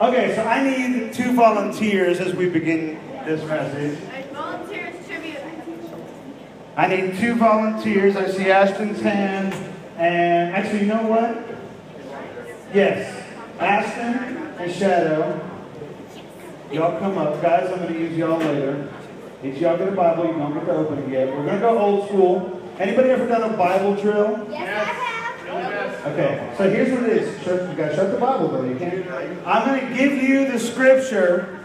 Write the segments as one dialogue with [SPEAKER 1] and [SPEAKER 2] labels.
[SPEAKER 1] Okay, so I need two volunteers as we begin this message.
[SPEAKER 2] Volunteers.
[SPEAKER 1] I need two volunteers. I see Ashton's hand. And actually, you know what? Yes. Ashton and Shadow. Y'all come up. Guys, I'm going to use y'all later. If y'all get a Bible. You don't get to open it yet. We're going to go old school. Anybody ever done a Bible drill?
[SPEAKER 2] Yes.
[SPEAKER 1] Okay, so here's what it is. Shut, you gotta shut the Bible though. You can't. I'm gonna give you the scripture,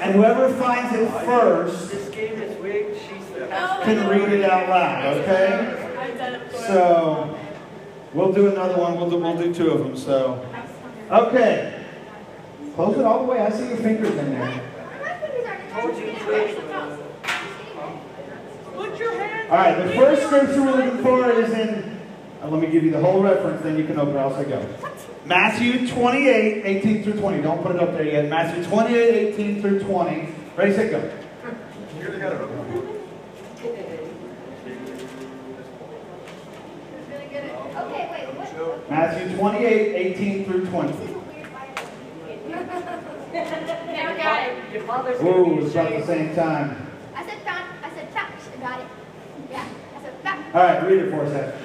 [SPEAKER 1] and whoever finds it first
[SPEAKER 3] This game is rigged. She's the oh,
[SPEAKER 1] can read it out loud. Okay?
[SPEAKER 2] I've done it before.
[SPEAKER 1] So we'll do another one. We'll do, we'll do two of them. So okay, close it all the way. I see your fingers in there.
[SPEAKER 3] Told you it's.
[SPEAKER 2] Put your hand.
[SPEAKER 1] All right. The first scripture we're looking for is in. Uh, let me give you the whole reference. Then you can open it. I'll say go. Matthew 28, 18 through 20. Don't put it up there yet. Matthew 28, 18 through 20. Ready, set, go.
[SPEAKER 2] Really good. Okay, wait.
[SPEAKER 1] Matthew 28, 18 through 20.
[SPEAKER 2] Never got it.
[SPEAKER 3] Your
[SPEAKER 1] Ooh, it's about the same time.
[SPEAKER 2] I said fact. I said facts. I got it. Yeah. I said fact.
[SPEAKER 1] All right, read it for us, Ed.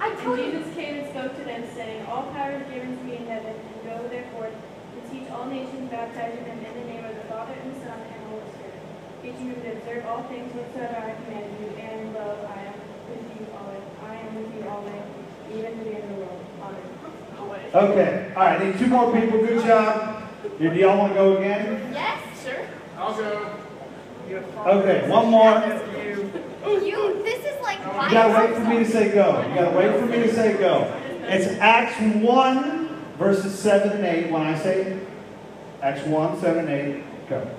[SPEAKER 2] I
[SPEAKER 4] And
[SPEAKER 2] told you.
[SPEAKER 4] Jesus came and spoke to them, saying, All power is given to me in heaven, and go therefore to teach all nations, baptizing them in the name of the Father, and the Son, and the Holy Spirit, teaching them to observe all things whatsoever I command you, and lo, I am with you always. I am with you always, even to the end of the world. Amen.
[SPEAKER 1] Okay, all right, need two more people. Good job. Do y'all want to go again?
[SPEAKER 2] Yes, sure.
[SPEAKER 3] I'll go.
[SPEAKER 1] Okay, one more.
[SPEAKER 3] you.
[SPEAKER 2] You. This is like.
[SPEAKER 1] You gotta wait for me to say go. You gotta wait for me to say go. It's Acts 1, verses 7 and 8. When I say Acts 1, 7 and 8, go.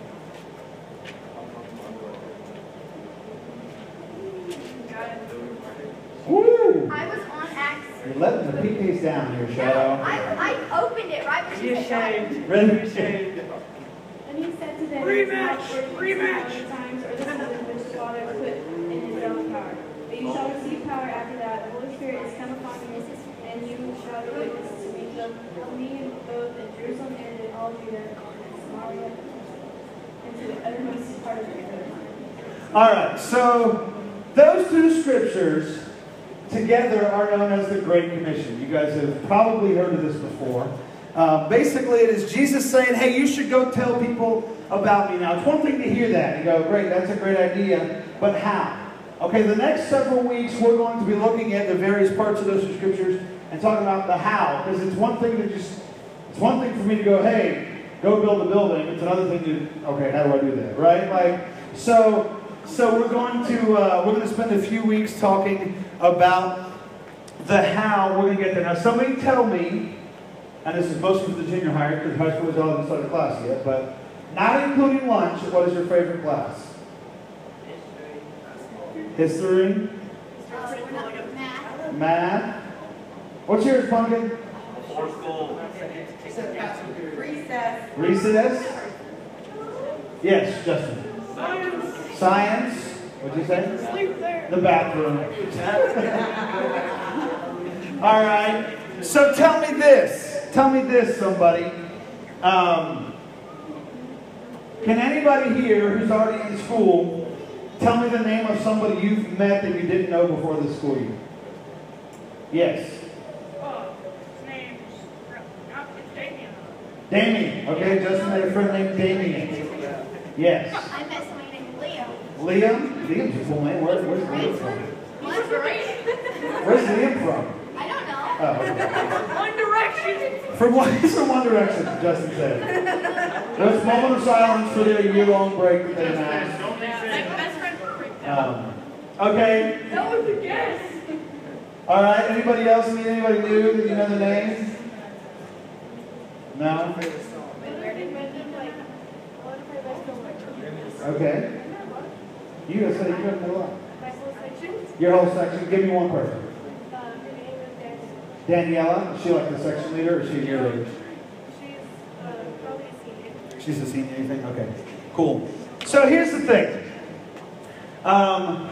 [SPEAKER 1] Woo!
[SPEAKER 2] I was on Acts.
[SPEAKER 1] You're letting the PKs down here,
[SPEAKER 2] No,
[SPEAKER 1] Shadow.
[SPEAKER 2] I, I opened it right when
[SPEAKER 3] Be
[SPEAKER 2] she said that.
[SPEAKER 3] ashamed.
[SPEAKER 1] Really?
[SPEAKER 3] Be ashamed.
[SPEAKER 4] And he said to them,
[SPEAKER 3] Rematch!
[SPEAKER 4] It's
[SPEAKER 3] Rematch!
[SPEAKER 4] times or the which the has put in his own power. But you shall receive power after that. The Holy Spirit is come upon you, and you shall be witnesses to me, of me both in Jerusalem and in all Judah and Samaria and to the uttermost part of the earth.
[SPEAKER 1] All right, so those two scriptures together are known as the Great Commission. You guys have probably heard of this before. Uh, basically, it is Jesus saying, hey, you should go tell people about me. Now, it's one thing to hear that and go, great, that's a great idea, but how? Okay, the next several weeks, we're going to be looking at the various parts of those scriptures and talking about the how, because it's one thing to just, it's one thing for me to go, hey, go build a building. It's another thing to, okay, how do I do that, right? Like, so, so we're going to, uh, we're going to spend a few weeks talking about the how we're going to get there. Now, somebody tell me, and this is mostly for the junior higher, because high school is all haven't started class yet, but not including lunch, what is your favorite class? History,
[SPEAKER 2] math.
[SPEAKER 1] math. What's yours, Pumpkin?
[SPEAKER 2] Recess.
[SPEAKER 1] Recess? Yes, Justin. Science. What'd you say?
[SPEAKER 2] Sleep there.
[SPEAKER 1] The bathroom. All right. So tell me this. Tell me this, somebody. Um, can anybody here who's already in school tell me the name of somebody you've met that you didn't know before the school year? Yes.
[SPEAKER 5] Oh, his name's not it's Damien.
[SPEAKER 1] Damien. Okay, Justin had a friend named Damien. Yes.
[SPEAKER 2] I met somebody named Leo.
[SPEAKER 1] Liam? Liam's a cool name. Where, where's Liam from?
[SPEAKER 2] What's great?
[SPEAKER 1] Where's Liam from?
[SPEAKER 2] I don't know.
[SPEAKER 1] Oh, okay.
[SPEAKER 5] One Direction.
[SPEAKER 1] From one, he's from One Direction, Justin said. There's a moment of silence for their year-long break that they announced.
[SPEAKER 5] My best friend freaked
[SPEAKER 1] Um, okay,
[SPEAKER 5] That was a guess.
[SPEAKER 1] all right. Anybody else meet anybody new that you know the names? No. Okay. You guys said you couldn't know what? My whole section. Your whole section. Give me one person. Daniela. Is she like the section leader, or is she a year leader? She's a senior, you think? Okay, cool. So here's the thing. Um,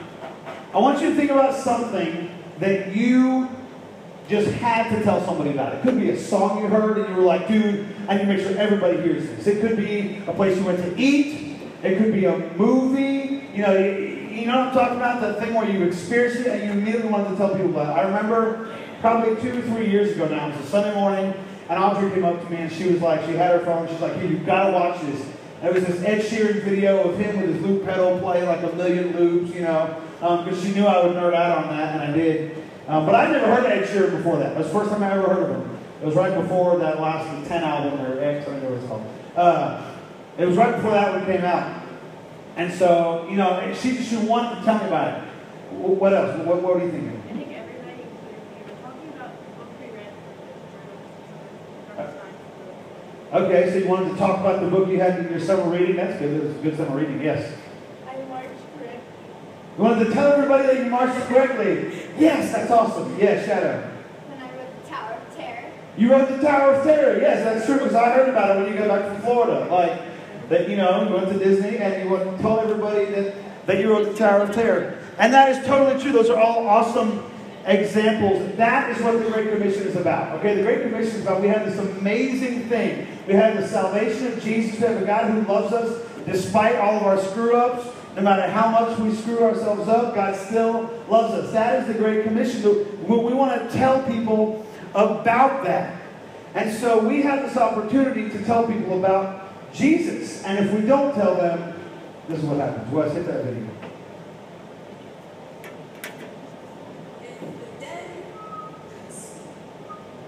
[SPEAKER 1] I want you to think about something that you just had to tell somebody about it. Could be a song you heard and you were like, dude, I need to make sure everybody hears this. It could be a place you went to eat. It could be a movie. You know, you, you know what I'm talking about? The thing where you experienced it and you immediately wanted to tell people about it. I remember probably two or three years ago now, it was a Sunday morning, and Audrey came up to me and she was like, she had her phone, she's like, hey, you've got to watch this. It was this Ed Sheeran video of him with his loop pedal playing like a million loops, you know, because um, she knew I would nerd out on that, and I did. Um, but I'd never heard Ed Sheeran before that. That was the first time I ever heard of him. It was right before that last 10 album, or X, I don't know what called. Uh, it was right before that one came out. And so, you know, she, she wanted to tell me about it. What else? What, what are you thinking?
[SPEAKER 4] I think everybody, we were talking about the book we read.
[SPEAKER 1] Okay, so you wanted to talk about the book you had in your summer reading? That's good. It was a good summer reading, yes.
[SPEAKER 4] I marched correctly.
[SPEAKER 1] You wanted to tell everybody that you marched correctly. Yes, that's awesome. Yes, Shadow.
[SPEAKER 2] When I wrote the Tower of Terror.
[SPEAKER 1] You wrote the Tower of Terror. Yes, that's true because I heard about it when you got back from Florida. Like that, you know, you went to Disney and you went, told everybody that, that you wrote the Tower of Terror. And that is totally true. Those are all awesome examples. That is what the Great Commission is about. Okay, the Great Commission is about we have this amazing thing. We have the salvation of Jesus. We have a God who loves us despite all of our screw ups. No matter how much we screw ourselves up, God still loves us. That is the Great Commission. We want to tell people about that. And so we have this opportunity to tell people about Jesus. And if we don't tell them, this is what happens. Wes, hit that video.
[SPEAKER 6] If the dead could speak,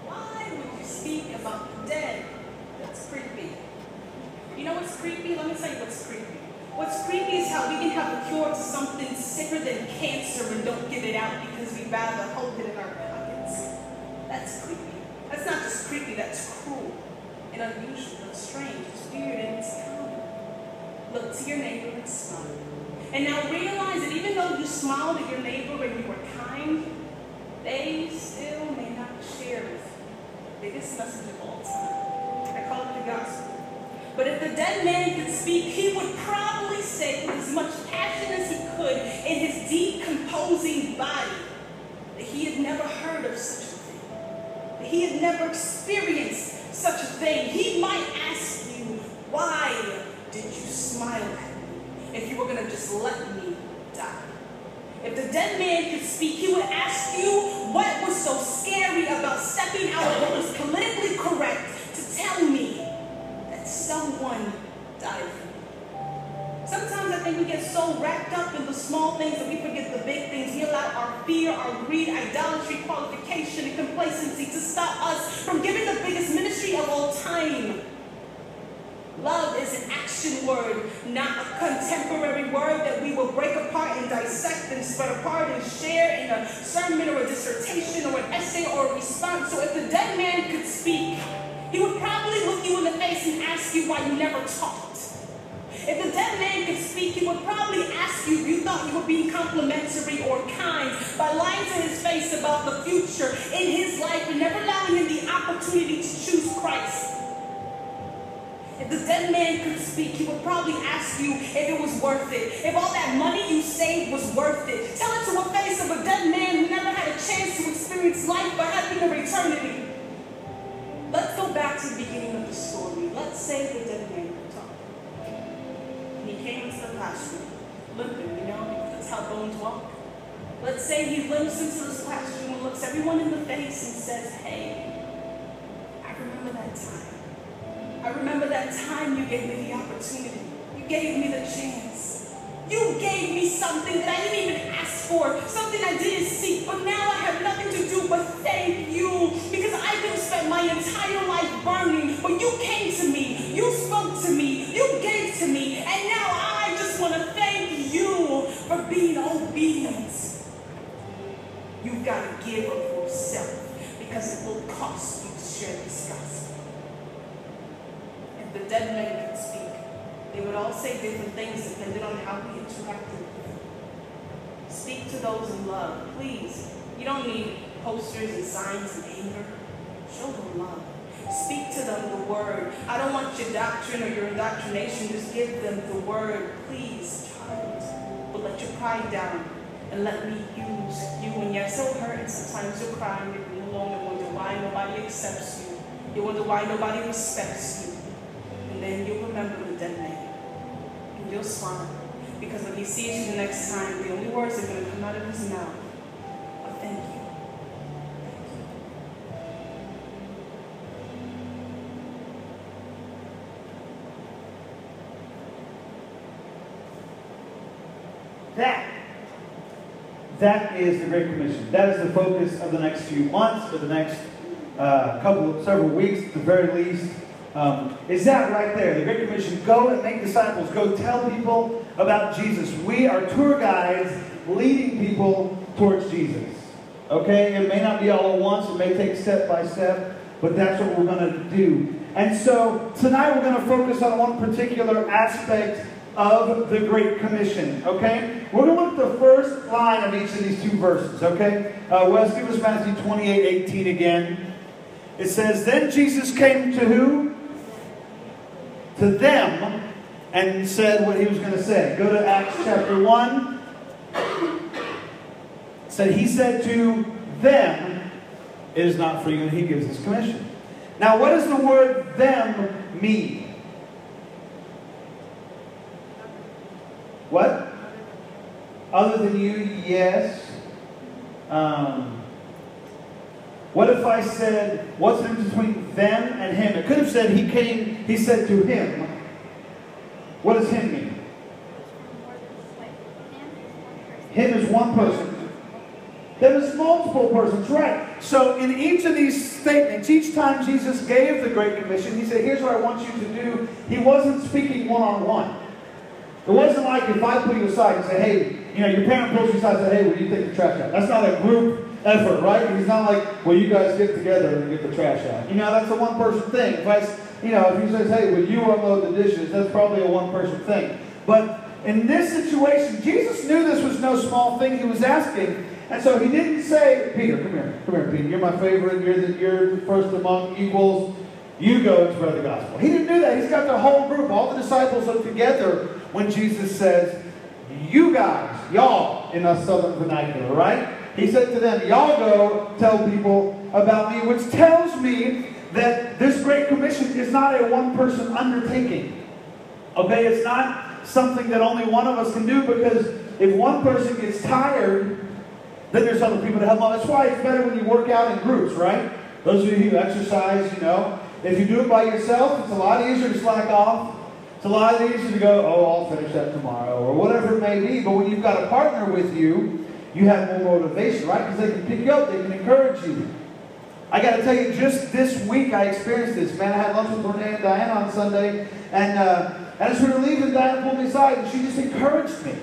[SPEAKER 6] why would you speak about the dead? That's creepy. You know what's creepy? Let me tell you what's creepy. What's creepy is how we can have a cure to something sicker than cancer and don't give it out because we'd rather hold it in our pockets. That's creepy. That's not just creepy, that's cruel and unusual and strange. It's weird and it's common. Look to your neighbor and smile. And now realize that even though you smiled at your neighbor and you were kind, they still may not share with you. The biggest message of all time. I call it the gospel. But if the dead man could speak, he would probably say with as much passion as he could in his decomposing body that he had never heard of such a thing, that he had never experienced such a thing. He might ask you, why did you smile at me if you were going to just let me die? If the dead man could speak, he would ask you what was so scary about stepping out of what was politically correct to tell me that someone died for. Sometimes I think we get so wrapped up in the small things that we forget the big things. We allow our fear, our greed, idolatry, qualification, and complacency to stop us from giving the biggest ministry of all time. Love is an action word, not a contemporary word that we will break apart and dissect and spread apart and share in a sermon or a dissertation or an essay or a response. So if the dead man could speak, he would probably look you in the face and ask you why you never talked. If the dead man could speak, he would probably ask you if you thought you were being complimentary or kind by lying to his face about the future in his life and never allowing him the opportunity to choose Christ. If the dead man could speak, he would probably ask you if it was worth it. If all that money you saved was worth it. Tell it to the face of a dead man who never had a chance to experience life but having of eternity. Let's go back to the beginning of the story. Let's say the dead man he came into the classroom, limping, you know, because that's how bones walk. Let's say he limps into this classroom and looks everyone in the face and says, hey, I remember that time. I remember that time you gave me the opportunity. You gave me the chance. You gave me something that I didn't even ask for, something I didn't seek, but now I have nothing to do but thank you because I could have spent my entire life burning, but you came to me, you spoke to me, you gave to me, and now I just want to thank you for obedient. You've got to give of yourself because it will cost you to share this gospel. If the dead men could speak, they would all say different things depending on how we interacted with them. Speak to those in love, please. You don't need posters and signs and anger. Show them love. Speak to them the word. I don't want your doctrine or your indoctrination. Just give them the word, please, But let your pride down and let me use you. When you're so hurt and sometimes you're crying, you're being along and wonder why nobody accepts you. You wonder why nobody respects you. And then you'll remember the dead man. And you'll smile. Because when he sees you the next time, the only words that are going to come out of his mouth are thank you.
[SPEAKER 1] That, that is the Great Commission. That is the focus of the next few months, or the next uh, couple, several weeks at the very least. Um, is that right there? The Great Commission. Go and make disciples. Go tell people about Jesus. We are tour guides leading people towards Jesus. Okay? It may not be all at once. It may take step by step, but that's what we're going to do. And so tonight we're going to focus on one particular aspect of the Great Commission. Okay? We're going to look at the first line of each of these two verses. Okay? Uh, Wes, give us Matthew 28 18 again. It says, Then Jesus came to who? To them and said what he was going to say. Go to Acts chapter 1. It said, He said to them, It is not for you, and he gives this commission. Now, what does the word them mean? What? Other than you, yes. Um, what if I said, what's the difference between them and him? It could have said he came, he said to him. What does him mean? Him is one person. There is multiple persons, right? So in each of these statements, each time Jesus gave the Great Commission, he said, here's what I want you to do. He wasn't speaking one-on-one. It wasn't like if I put you aside and say, hey, you know, your parent pulls you aside and say, hey, will you take the trash out? That's not a group effort, right? It's not like, well, you guys get together and get the trash out. You know, that's a one-person thing. If I, you know, if he says, hey, will you unload the dishes? That's probably a one-person thing. But in this situation, Jesus knew this was no small thing he was asking. And so he didn't say, Peter, come here, come here, Peter. You're my favorite. You're the, you're first among equals. You go and spread the gospel. He didn't do that. He's got the whole group. All the disciples are together when Jesus says, you guys, y'all, in our southern vernacular, right? He said to them, y'all go tell people about me, which tells me that this Great Commission is not a one-person undertaking. Okay, it's not something that only one of us can do because if one person gets tired, then there's other people to help out. That's why it's better when you work out in groups, right? Those of you who exercise, you know, if you do it by yourself, it's a lot easier to slack off. It's a lot easier to go, oh, I'll finish that tomorrow, or whatever it may be. But when you've got a partner with you, you have more motivation, right? Because they can pick you up, they can encourage you. I got to tell you, just this week I experienced this. Man, I had lunch with Renee and Diane on Sunday, and, uh, as we were leaving, Diana pulled me aside, and she just encouraged me.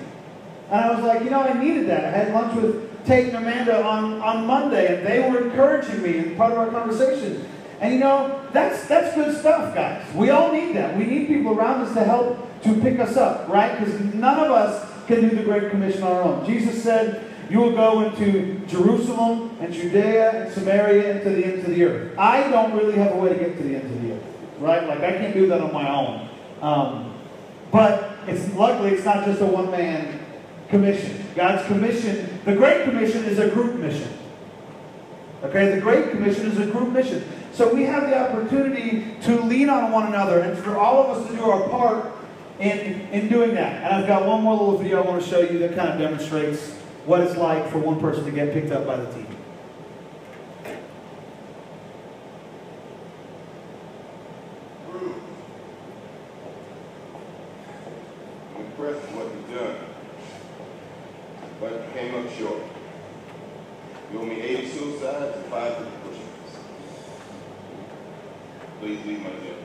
[SPEAKER 1] And I was like, you know, I needed that. I had lunch with Tate and Amanda on, on Monday, and they were encouraging me in part of our conversation. And you know, that's that's good stuff, guys. We all need that. We need people around us to help to pick us up, right? Because none of us can do the Great Commission on our own. Jesus said, You will go into Jerusalem and Judea and Samaria and to the ends of the earth. I don't really have a way to get to the ends of the earth, right? Like I can't do that on my own. Um, but it's luckily it's not just a one-man commission. God's commission, the Great Commission is a group mission. Okay, the Great Commission is a group mission. So we have the opportunity to lean on one another and for all of us to do our part in, in doing that. And I've got one more little video I want to show you that kind of demonstrates what it's like for one person to get picked up by the team.
[SPEAKER 7] I'm impressed with what you've done, but you came up short. You owe me 80 suicides and 5 50 push-ups. Please leave my gym.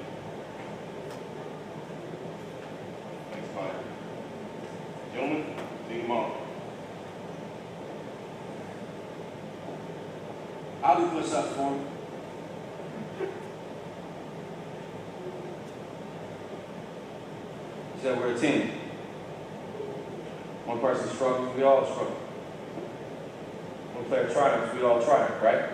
[SPEAKER 7] Thanks, Mike. Gentlemen, see you tomorrow.
[SPEAKER 8] I'll do push-ups for him. You said we're a team. One person struggles, we all struggle. One player triumphs, we all triumph, right?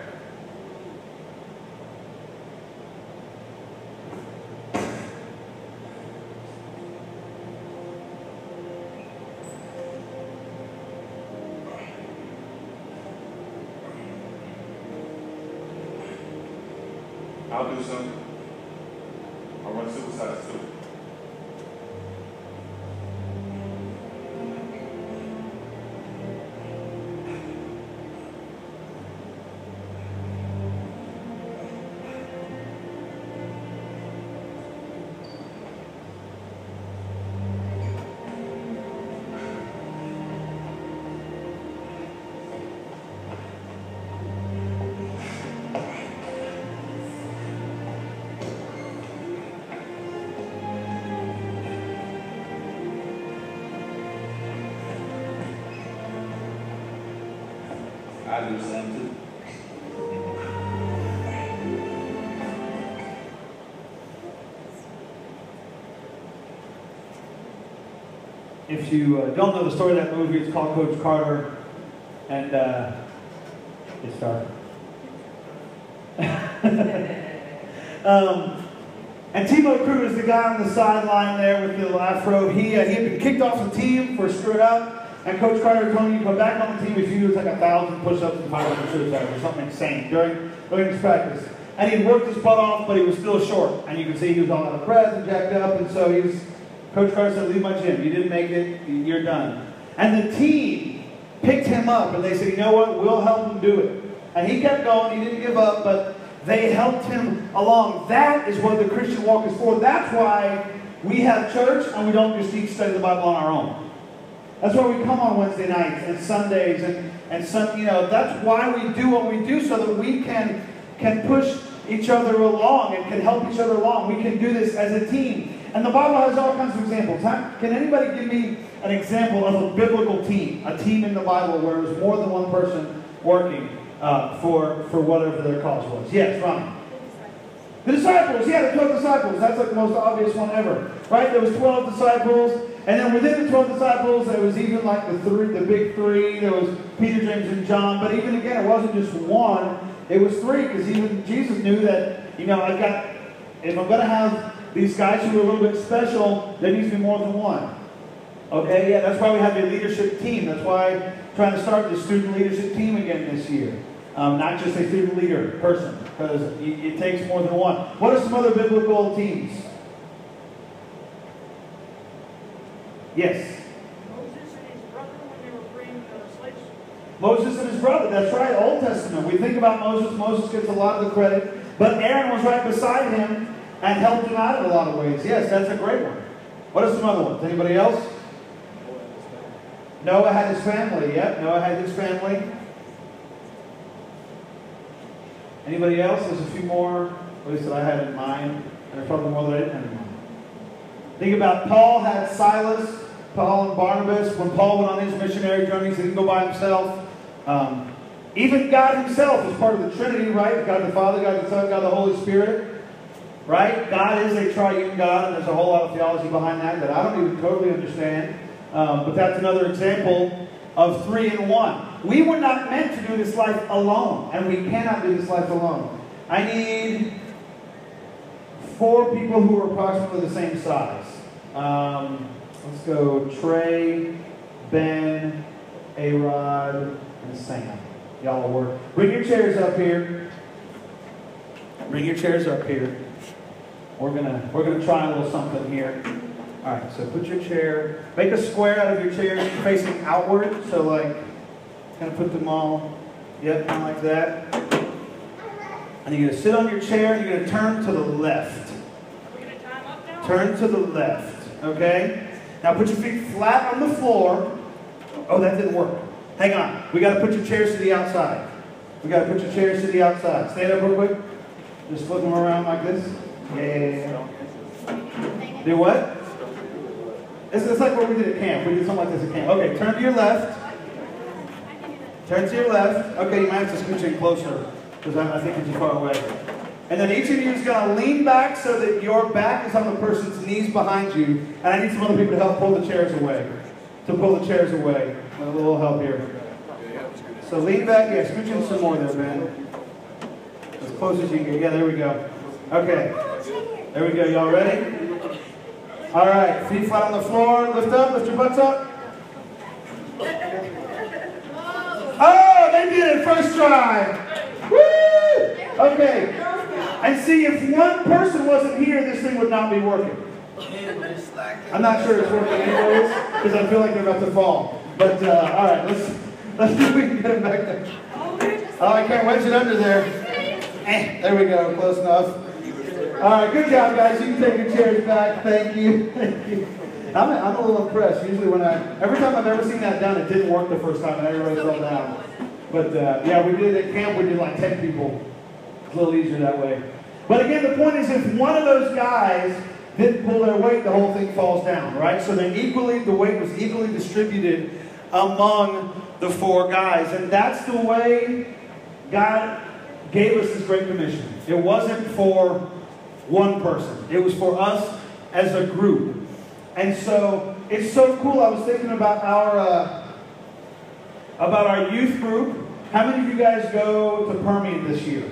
[SPEAKER 8] I'll do some. I'll run suicides too.
[SPEAKER 1] If you uh, don't know the story of that movie, it's called Coach Carter, and uh, it's dark. um, and Timo Cruz, the guy on the sideline there with the afro, he, uh, he had been kicked off the team for screwing up, and Coach Carter told him to come back on the team if you do like a thousand push-ups and 500 suicides or something insane during, during his practice. And he worked his butt off, but he was still short. And you could see he was all out of breath and jacked up, and so he was Coach Carter said, leave my gym. You didn't make it. You're done. And the team picked him up and they said, you know what? We'll help him do it. And he kept going. He didn't give up, but they helped him along. That is what the Christian walk is for. That's why we have church and we don't just teach study the Bible on our own. That's why we come on Wednesday nights and Sundays and, and some, you know, that's why we do what we do so that we can, can push each other along and can help each other along. We can do this as a team. And the Bible has all kinds of examples. Can anybody give me an example of a biblical team? A team in the Bible where it was more than one person working uh, for, for whatever their cause was. Yes, Ronnie. The disciples, yeah, the 12 disciples. That's like the most obvious one ever. Right? There was 12 disciples. And then within the 12 disciples, there was even like the three, the big three. There was Peter, James, and John. But even again, it wasn't just one. It was three because even Jesus knew that, you know, I've got, if I'm going to have these guys who are a little bit special, there needs to be more than one. Okay, yeah, that's why we have a leadership team. That's why I'm trying to start the student leadership team again this year. Um, not just a student leader person, because it, it takes more than one. What are some other biblical teams? Yes.
[SPEAKER 5] Moses and his brother when they were freeing the slaves.
[SPEAKER 1] Moses and his brother, that's right, Old Testament. We think about Moses, Moses gets a lot of the credit, but Aaron was right beside him and helped him out in a lot of ways. Yes, that's a great one. What are some other ones? Anybody else? Noah had his family. Yep, Noah had his family. Anybody else? There's a few more, at least that I had in mind. And there's probably more that I didn't have in mind. Think about Paul had Silas, Paul and Barnabas. When Paul went on his missionary journeys, he didn't go by himself. Um, even God himself is part of the Trinity, right? God the Father, God the Son, God the Holy Spirit. Right? God is a triune God, and there's a whole lot of theology behind that that I don't even totally understand. Um, but that's another example of three in one. We were not meant to do this life alone, and we cannot do this life alone. I need four people who are approximately the same size. Um, let's go Trey, Ben, A-Rod, and Sam. Y'all work. Bring your chairs up here. Bring your chairs up here. We're gonna we're gonna try a little something here. All right, so put your chair, make a square out of your chairs facing outward. So like, kind of put them all, yep, kind of like that. And you're gonna sit on your chair and you're gonna turn to the left.
[SPEAKER 5] Are we gonna time up now?
[SPEAKER 1] Turn to the left, okay? Now put your feet flat on the floor. Oh, that didn't work. Hang on. We got to put your chairs to the outside. We got to put your chairs to the outside. Stand up real quick. Just flip them around like this. Yeah. Do what? It's, it's like what we did at camp. We did something like this at camp. Okay, turn to your left. Turn to your left. Okay, you might have to scooch in closer because I, I think you're too far away. And then each of you is going to lean back so that your back is on the person's knees behind you. And I need some other people to help pull the chairs away. To pull the chairs away. A little help here. So lean back. Yeah, scooch in some more there, man. As close as you can get. Yeah, there we go. Okay. There we go. Y'all ready? All right. Feet flat on the floor. Lift up. Lift your butts up. Oh, they did it first try. Woo! Okay. And see, if one person wasn't here, this thing would not be working. I'm not sure it's working anyways, because I feel like they're about to fall. But uh, all right, let's let's see if we can get them back there. Oh, I can't wedge it under there. Eh, there we go, close enough. All right, good job, guys. You can take your chairs back. Thank you. Thank you. I'm, I'm a little impressed. Usually, when I every time I've ever seen that done, it didn't work the first time, and everybody fell down. But uh, yeah, we did it at camp. We did like 10 people. A little easier that way. But again, the point is, if one of those guys didn't pull their weight, the whole thing falls down, right? So they equally, the weight was equally distributed among the four guys, and that's the way God gave us this great commission. It wasn't for one person; it was for us as a group. And so it's so cool. I was thinking about our uh, about our youth group. How many of you guys go to Permian this year?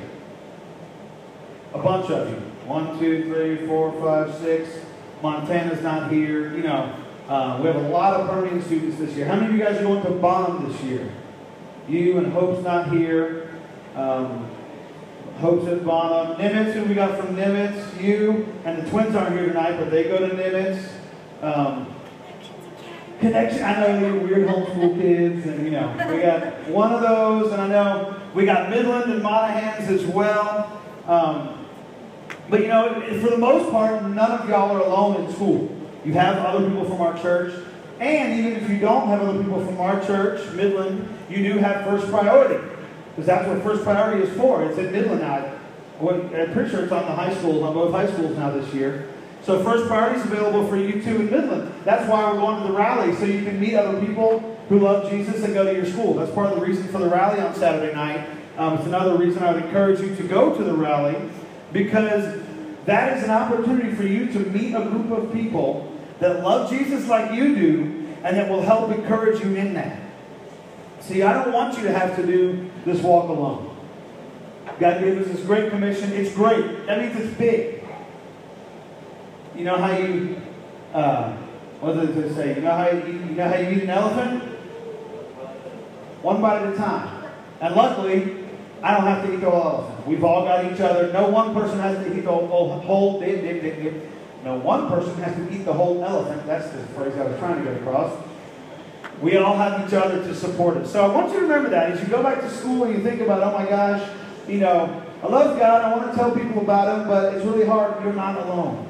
[SPEAKER 1] A bunch of you. One, two, three, four, five, six. Montana's not here. You know, uh, we have a lot of Permian students this year. How many of you guys are going to Bonham this year? You and Hope's not here. Um, Hope's at Bonham. Nimitz, who we got from Nimitz? You. And the twins aren't here tonight, but they go to Nimitz. Um, connection. I know you're weird homeschool kids, and you know we got one of those, and I know we got Midland and Monahans as well. Um, but you know, for the most part, none of y'all are alone in school. You have other people from our church, and even if you don't have other people from our church, Midland, you do have first priority because that's what first priority is for. It's in Midland now. I'm pretty sure it's on the high schools, on both high schools now this year. So first priority is available for you too in Midland. That's why we're going to the rally, so you can meet other people who love Jesus and go to your school. That's part of the reason for the rally on Saturday night. Um, it's another reason I would encourage you to go to the rally because that is an opportunity for you to meet a group of people that love Jesus like you do and that will help encourage you in that. See, I don't want you to have to do this walk alone. God gave us this great commission. It's great. That means it's big. You know how you, uh, what does it say? You know how you, you know how you eat an elephant? One bite at a time. And luckily, I don't have to eat the whole elephant. We've all got each other. No one person has to eat the whole, whole dip, dip, dip, dip. No one person has to eat the whole elephant. That's the phrase I was trying to get across. We all have each other to support us. So I want you to remember that as you go back to school and you think about, oh my gosh, you know, I love God, I want to tell people about Him, but it's really hard. You're not alone.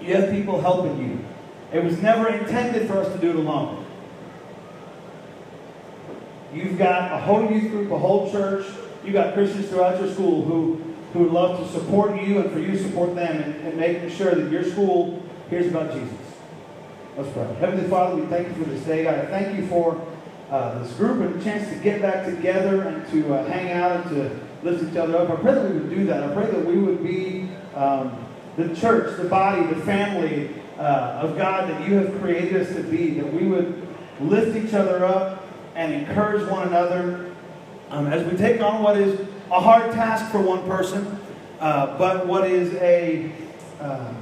[SPEAKER 1] You have people helping you. It was never intended for us to do it alone. You've got a whole youth group, a whole church. You've got Christians throughout your school who, who would love to support you and for you to support them and, and making sure that your school hears about Jesus. Let's pray. Heavenly Father, we thank you for this day. God, I thank you for uh, this group and the chance to get back together and to uh, hang out and to lift each other up. I pray that we would do that. I pray that we would be um, the church, the body, the family uh, of God that you have created us to be, that we would lift each other up and encourage one another um, as we take on what is a hard task for one person, uh, but what is a, uh,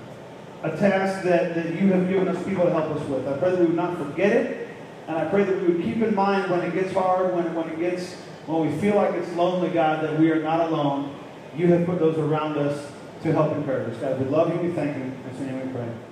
[SPEAKER 1] a task that, that you have given us people to help us with. I pray that we would not forget it, and I pray that we would keep in mind when it gets hard, when, when it gets, when we feel like it's lonely, God, that we are not alone. You have put those around us to help encourage us. God, we love you, we thank you. In your name we pray.